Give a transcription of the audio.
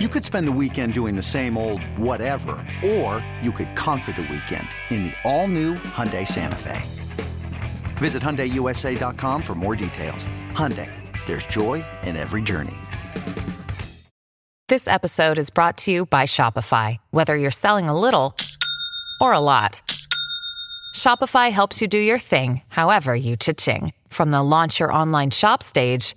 You could spend the weekend doing the same old whatever, or you could conquer the weekend in the all-new Hyundai Santa Fe. Visit HyundaiUSA.com for more details. Hyundai, there's joy in every journey. This episode is brought to you by Shopify. Whether you're selling a little or a lot, Shopify helps you do your thing, however you cha-ching. From the launch your online shop stage,